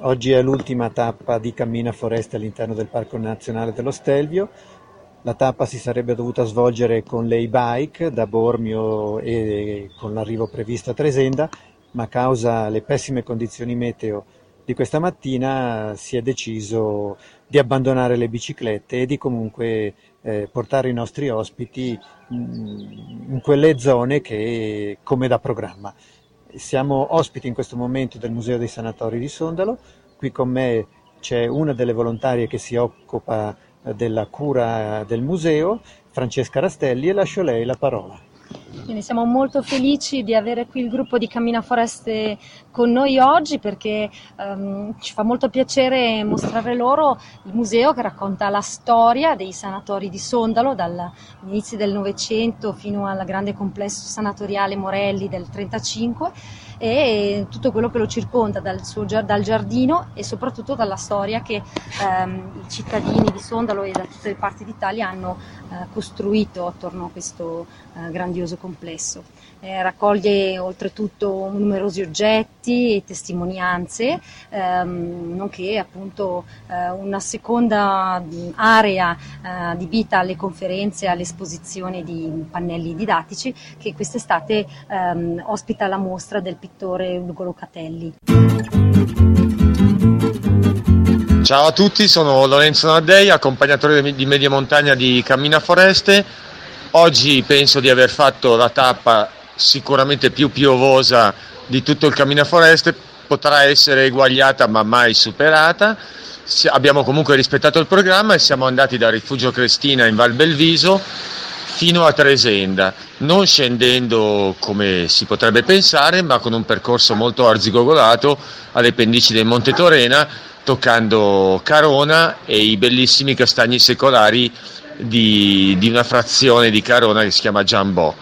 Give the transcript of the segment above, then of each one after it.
oggi è l'ultima tappa di Cammina Foreste all'interno del Parco Nazionale dello Stelvio. La tappa si sarebbe dovuta svolgere con le e-bike da Bormio e con l'arrivo previsto a Tresenda, ma a causa le pessime condizioni meteo di questa mattina si è deciso di abbandonare le biciclette e di comunque eh, portare i nostri ospiti in quelle zone che come da programma. Siamo ospiti in questo momento del Museo dei Sanatori di Sondalo, qui con me c'è una delle volontarie che si occupa eh, della cura del museo, Francesca Rastelli, e lascio lei la parola. Quindi siamo molto felici di avere qui il gruppo di Cammina Foreste con noi oggi perché um, ci fa molto piacere mostrare loro il museo che racconta la storia dei sanatori di Sondalo dall'inizio del Novecento fino al grande complesso sanatoriale Morelli del 1935 e tutto quello che lo circonda dal, suo, dal giardino e soprattutto dalla storia che ehm, i cittadini di Sondalo e da tutte le parti d'Italia hanno eh, costruito attorno a questo eh, grandioso complesso. Eh, raccoglie oltretutto numerosi oggetti e testimonianze, ehm, nonché appunto eh, una seconda area eh, adibita alle conferenze e alle esposizioni di pannelli didattici che quest'estate ehm, ospita la mostra del pittore Ugo Locatelli. Ciao a tutti, sono Lorenzo Naddei, accompagnatore di media montagna di Cammina Foreste. Oggi penso di aver fatto la tappa sicuramente più piovosa di tutto il Cammina Foreste, potrà essere eguagliata ma mai superata. Abbiamo comunque rispettato il programma e siamo andati da Rifugio Crestina in Val Belviso fino a Tresenda, non scendendo come si potrebbe pensare, ma con un percorso molto arzigogolato alle pendici del Monte Torena, toccando Carona e i bellissimi castagni secolari di, di una frazione di Carona che si chiama Giambò.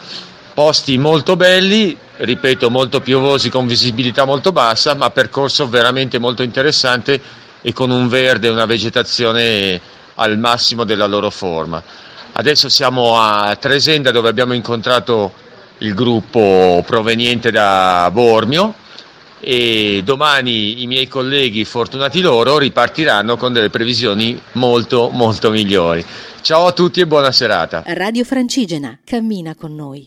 Posti molto belli, ripeto, molto piovosi con visibilità molto bassa, ma percorso veramente molto interessante e con un verde e una vegetazione al massimo della loro forma. Adesso siamo a Tresenda dove abbiamo incontrato il gruppo proveniente da Bormio e domani i miei colleghi, fortunati loro, ripartiranno con delle previsioni molto molto migliori. Ciao a tutti e buona serata. Radio Francigena, cammina con noi.